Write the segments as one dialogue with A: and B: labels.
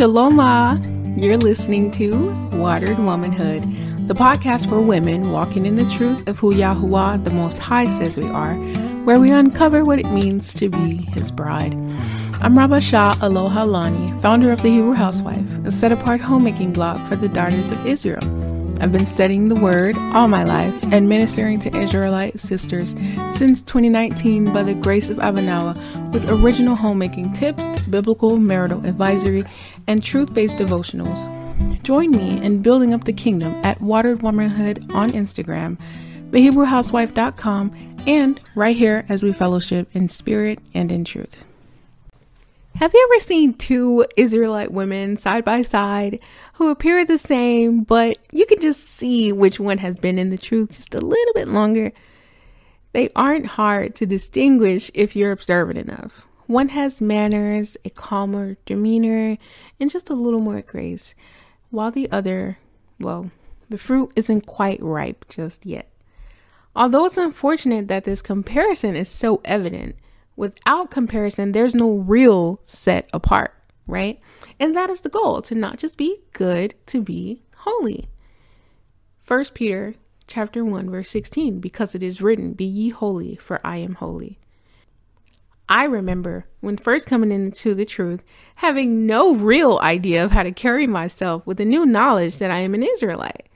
A: Shalom. You're listening to Watered Womanhood, the podcast for women walking in the truth of who Yahuwah the Most High says we are, where we uncover what it means to be His bride. I'm Rabba Shah Aloha Lani, founder of the Hebrew Housewife, a set apart homemaking blog for the daughters of Israel. I've been studying the Word all my life and ministering to Israelite sisters since 2019 by the grace of Abanawa with original homemaking tips, biblical marital advisory, and truth based devotionals. Join me in building up the kingdom at Watered Womanhood on Instagram, thehebrewhousewife.com, and right here as we fellowship in spirit and in truth. Have you ever seen two Israelite women side by side who appear the same, but you can just see which one has been in the truth just a little bit longer? They aren't hard to distinguish if you're observant enough. One has manners, a calmer demeanor, and just a little more grace, while the other, well, the fruit isn't quite ripe just yet. Although it's unfortunate that this comparison is so evident, without comparison, there's no real set apart, right? And that is the goal to not just be good, to be holy. First Peter chapter 1 verse 16 because it is written be ye holy for I am holy. I remember when first coming into the truth having no real idea of how to carry myself with the new knowledge that I am an Israelite.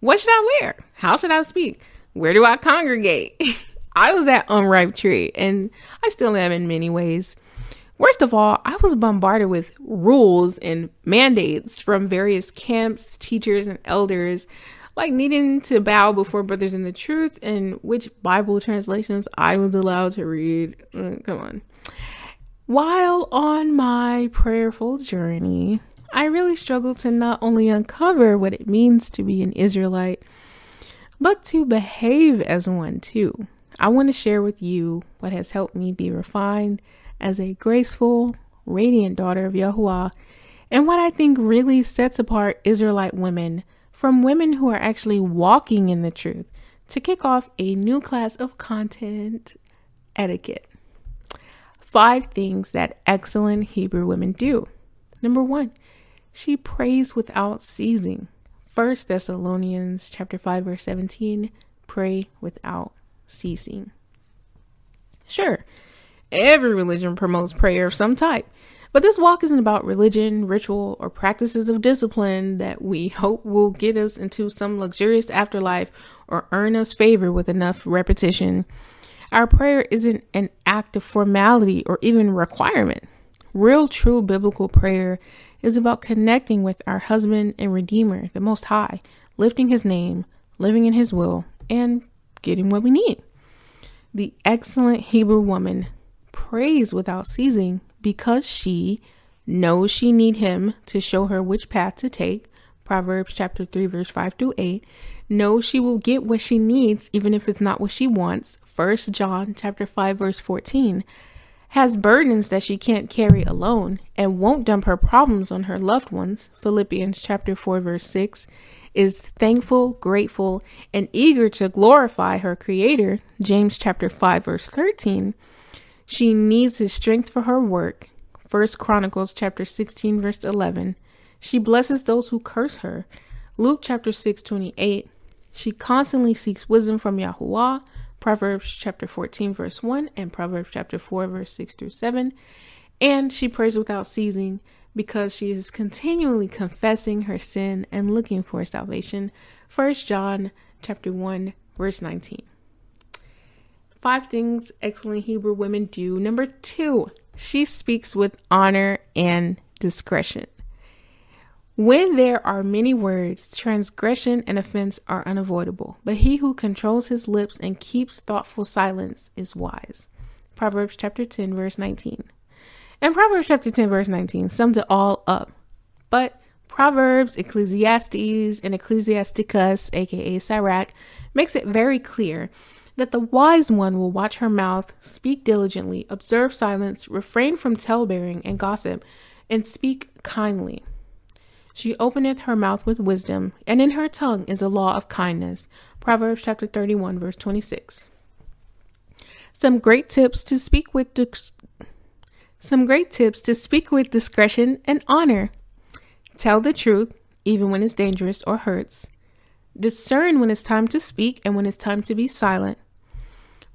A: What should I wear? How should I speak? Where do I congregate? I was that unripe tree, and I still am in many ways. Worst of all, I was bombarded with rules and mandates from various camps, teachers, and elders, like needing to bow before brothers in the truth and which Bible translations I was allowed to read. Mm, come on. While on my prayerful journey, I really struggled to not only uncover what it means to be an Israelite, but to behave as one too. I want to share with you what has helped me be refined as a graceful, radiant daughter of Yahuwah, and what I think really sets apart Israelite women from women who are actually walking in the truth to kick off a new class of content etiquette. Five things that excellent Hebrew women do. Number one, she prays without ceasing. First Thessalonians chapter 5 verse 17, pray without ceasing. Sure, every religion promotes prayer of some type, but this walk isn't about religion, ritual, or practices of discipline that we hope will get us into some luxurious afterlife or earn us favor with enough repetition. Our prayer isn't an act of formality or even requirement. Real, true biblical prayer is about connecting with our husband and Redeemer, the Most High, lifting His name, living in His will, and getting what we need. The excellent Hebrew woman prays without ceasing because she knows she need him to show her which path to take. Proverbs chapter 3 verse 5 through 8. Knows she will get what she needs even if it's not what she wants. First John chapter 5 verse 14 has burdens that she can't carry alone and won't dump her problems on her loved ones. Philippians chapter 4 verse 6 is thankful, grateful, and eager to glorify her creator, James chapter 5 verse 13, she needs his strength for her work. 1 Chronicles chapter 16 verse 11. She blesses those who curse her. Luke chapter 6 28. She constantly seeks wisdom from Yahuwah. Proverbs chapter 14 verse 1 and Proverbs chapter 4 verse 6 through 7. And she prays without ceasing because she is continually confessing her sin and looking for salvation. 1 John chapter 1 verse 19. Five things excellent Hebrew women do. Number 2, she speaks with honor and discretion. When there are many words, transgression and offense are unavoidable, but he who controls his lips and keeps thoughtful silence is wise. Proverbs chapter 10 verse 19. And Proverbs chapter 10, verse 19 sums it all up. But Proverbs, Ecclesiastes, and Ecclesiasticus, aka Sirach, makes it very clear that the wise one will watch her mouth, speak diligently, observe silence, refrain from talebearing and gossip, and speak kindly. She openeth her mouth with wisdom, and in her tongue is a law of kindness. Proverbs chapter 31, verse 26. Some great tips to speak with some great tips to speak with discretion and honor. Tell the truth, even when it's dangerous or hurts. Discern when it's time to speak and when it's time to be silent.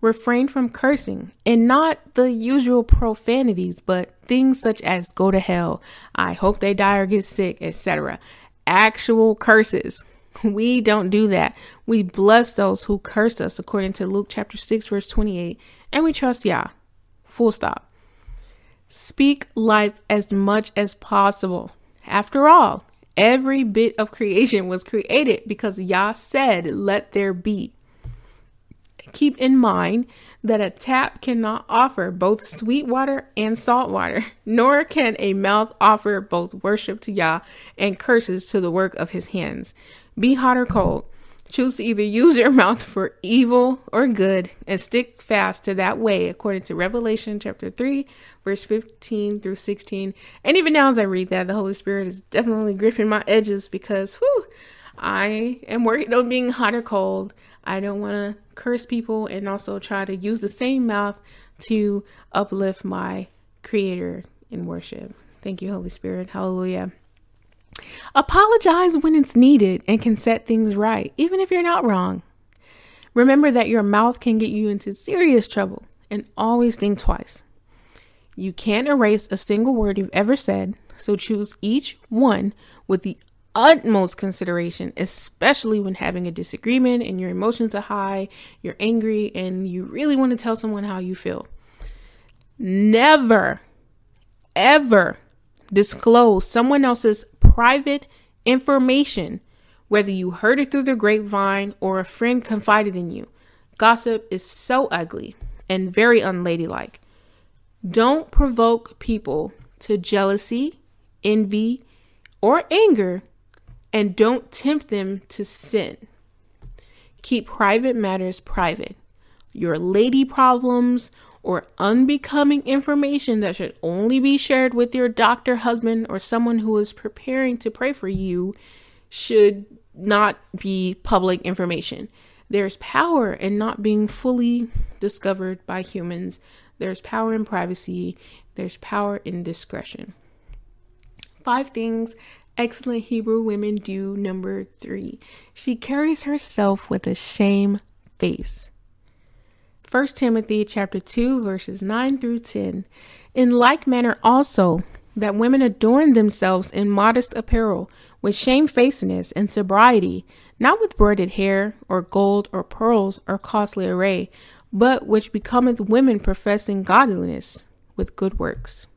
A: Refrain from cursing and not the usual profanities, but things such as go to hell, I hope they die or get sick, etc. Actual curses. We don't do that. We bless those who curse us according to Luke chapter 6 verse 28 and we trust Yah. Full stop. Speak life as much as possible. After all, every bit of creation was created because Yah said, Let there be. Keep in mind that a tap cannot offer both sweet water and salt water, nor can a mouth offer both worship to Yah and curses to the work of his hands. Be hot or cold. Choose to either use your mouth for evil or good and stick fast to that way, according to Revelation chapter 3, verse 15 through 16. And even now, as I read that, the Holy Spirit is definitely gripping my edges because, whew, I am working on being hot or cold. I don't want to curse people and also try to use the same mouth to uplift my Creator in worship. Thank you, Holy Spirit. Hallelujah. Apologize when it's needed and can set things right, even if you're not wrong. Remember that your mouth can get you into serious trouble and always think twice. You can't erase a single word you've ever said, so choose each one with the utmost consideration, especially when having a disagreement and your emotions are high, you're angry, and you really want to tell someone how you feel. Never, ever disclose someone else's private information, whether you heard it through the grapevine or a friend confided in you. Gossip is so ugly and very unladylike. Don't provoke people to jealousy, envy, or anger, and don't tempt them to sin. Keep private matters private. Your lady problems or unbecoming information that should only be shared with your doctor, husband, or someone who is preparing to pray for you should not be public information. There's power in not being fully discovered by humans. There's power in privacy. There's power in discretion. Five things excellent Hebrew women do. Number three, she carries herself with a shame face. 1 Timothy chapter 2 verses 9 through 10. In like manner also that women adorn themselves in modest apparel with shamefacedness and sobriety, not with braided hair or gold or pearls or costly array, but which becometh women professing godliness with good works.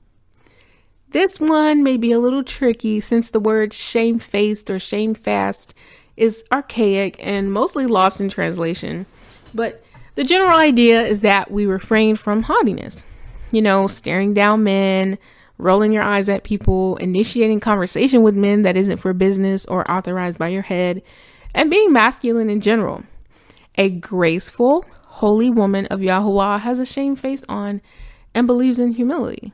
A: This one may be a little tricky since the word shamefaced or shamefast is archaic and mostly lost in translation. But the general idea is that we refrain from haughtiness, you know, staring down men, rolling your eyes at people, initiating conversation with men that isn't for business or authorized by your head, and being masculine in general. A graceful, holy woman of Yahuwah has a shame face on and believes in humility.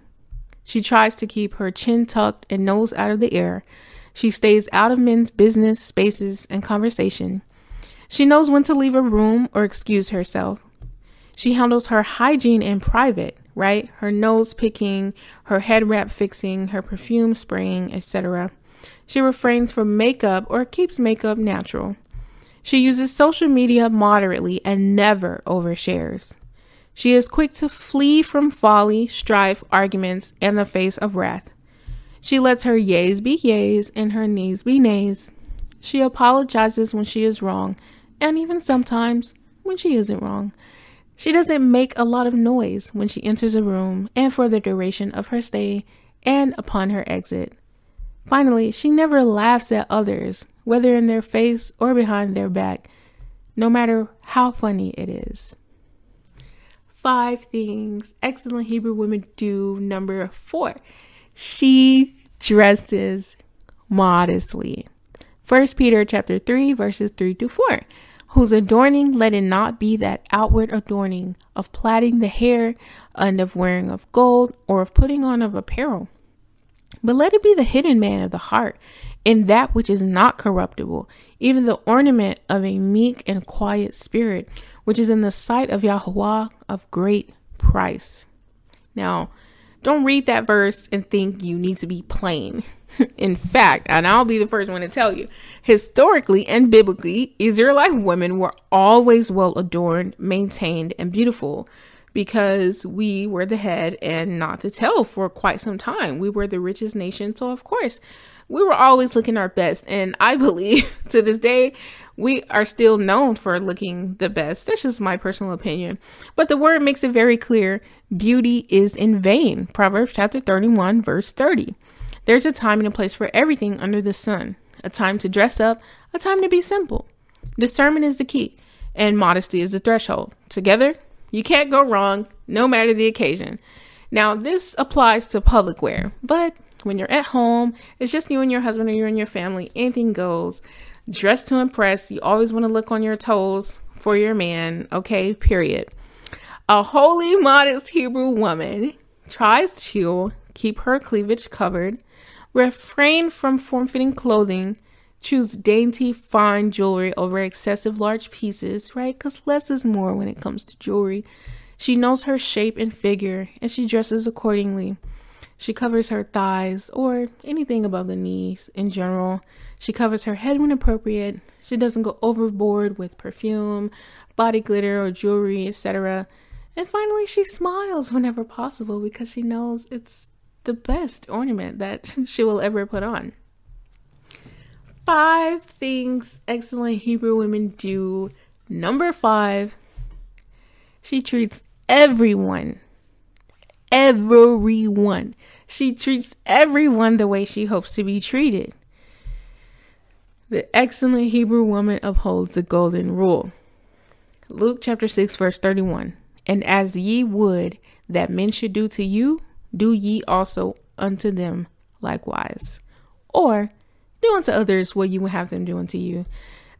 A: She tries to keep her chin tucked and nose out of the air. She stays out of men's business, spaces, and conversation. She knows when to leave a room or excuse herself. She handles her hygiene in private, right? Her nose picking, her head wrap fixing, her perfume spraying, etc. She refrains from makeup or keeps makeup natural. She uses social media moderately and never overshares. She is quick to flee from folly, strife, arguments, and the face of wrath. She lets her yeas be yeas and her nays be nays. She apologizes when she is wrong and even sometimes when she isn't wrong. She doesn't make a lot of noise when she enters a room and for the duration of her stay and upon her exit. Finally, she never laughs at others, whether in their face or behind their back, no matter how funny it is. Five things excellent Hebrew women do. Number four, she dresses modestly. First Peter chapter 3 verses 3 to 4 whose adorning let it not be that outward adorning of plaiting the hair and of wearing of gold or of putting on of apparel. But let it be the hidden man of the heart, in that which is not corruptible, even the ornament of a meek and quiet spirit, which is in the sight of Yahweh of great price. Now, don't read that verse and think you need to be plain. In fact, and I'll be the first one to tell you, historically and biblically, Israelite women were always well adorned, maintained, and beautiful because we were the head and not the tail for quite some time. We were the richest nation, so of course, we were always looking our best. And I believe to this day, we are still known for looking the best. That's just my personal opinion. But the word makes it very clear beauty is in vain. Proverbs chapter 31, verse 30. There's a time and a place for everything under the sun a time to dress up, a time to be simple. Discernment is the key, and modesty is the threshold. Together, you can't go wrong, no matter the occasion. Now, this applies to public wear, but when you're at home, it's just you and your husband or you and your family, anything goes. Dress to impress. You always want to look on your toes for your man, okay? Period. A holy, modest Hebrew woman tries to keep her cleavage covered, refrain from form fitting clothing, choose dainty, fine jewelry over excessive large pieces, right? Because less is more when it comes to jewelry. She knows her shape and figure, and she dresses accordingly. She covers her thighs or anything above the knees in general. She covers her head when appropriate. She doesn't go overboard with perfume, body glitter, or jewelry, etc. And finally, she smiles whenever possible because she knows it's the best ornament that she will ever put on. Five things excellent Hebrew women do. Number five, she treats everyone everyone. She treats everyone the way she hopes to be treated. The excellent Hebrew woman upholds the golden rule. Luke chapter 6, verse 31. And as ye would that men should do to you, do ye also unto them likewise. Or do unto others what you would have them do unto you.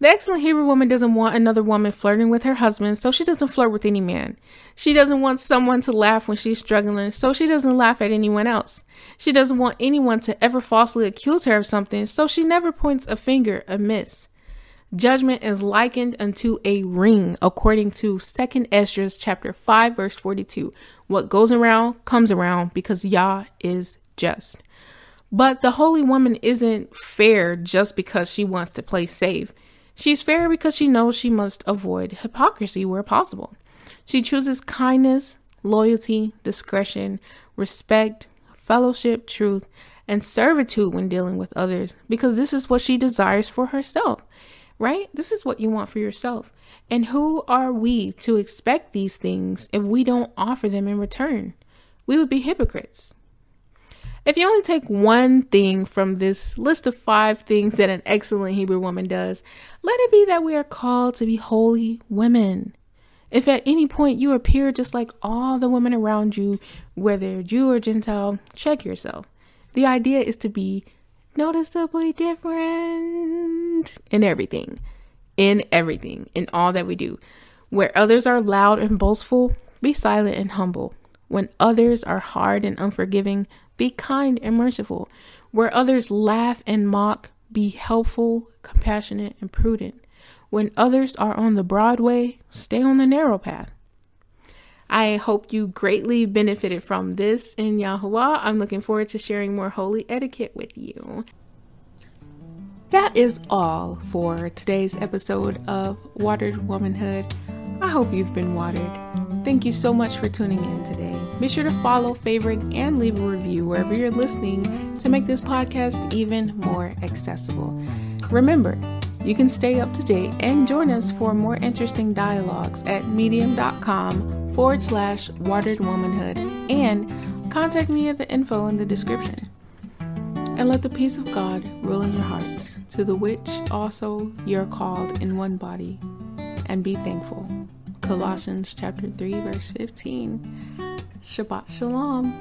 A: The excellent Hebrew woman doesn't want another woman flirting with her husband, so she doesn't flirt with any man. She doesn't want someone to laugh when she's struggling, so she doesn't laugh at anyone else. She doesn't want anyone to ever falsely accuse her of something, so she never points a finger amiss. Judgment is likened unto a ring, according to 2nd Esdras chapter 5, verse 42. What goes around comes around because Yah is just. But the holy woman isn't fair just because she wants to play safe. She's fair because she knows she must avoid hypocrisy where possible. She chooses kindness, loyalty, discretion, respect, fellowship, truth, and servitude when dealing with others because this is what she desires for herself, right? This is what you want for yourself. And who are we to expect these things if we don't offer them in return? We would be hypocrites. If you only take one thing from this list of five things that an excellent Hebrew woman does, let it be that we are called to be holy women. If at any point you appear just like all the women around you, whether Jew or Gentile, check yourself. The idea is to be noticeably different in everything, in everything, in all that we do. Where others are loud and boastful, be silent and humble. When others are hard and unforgiving, be kind and merciful. Where others laugh and mock, be helpful, compassionate, and prudent. When others are on the broad way, stay on the narrow path. I hope you greatly benefited from this in Yahuwah. I'm looking forward to sharing more holy etiquette with you. That is all for today's episode of Watered Womanhood. I hope you've been watered. Thank you so much for tuning in today. Be sure to follow, favorite, and leave a review wherever you're listening to make this podcast even more accessible. Remember, you can stay up to date and join us for more interesting dialogues at medium.com forward slash watered womanhood and contact me at the info in the description. And let the peace of God rule in your hearts, to the which also you're called in one body, and be thankful. Colossians chapter 3, verse 15. Shabbat Shalom.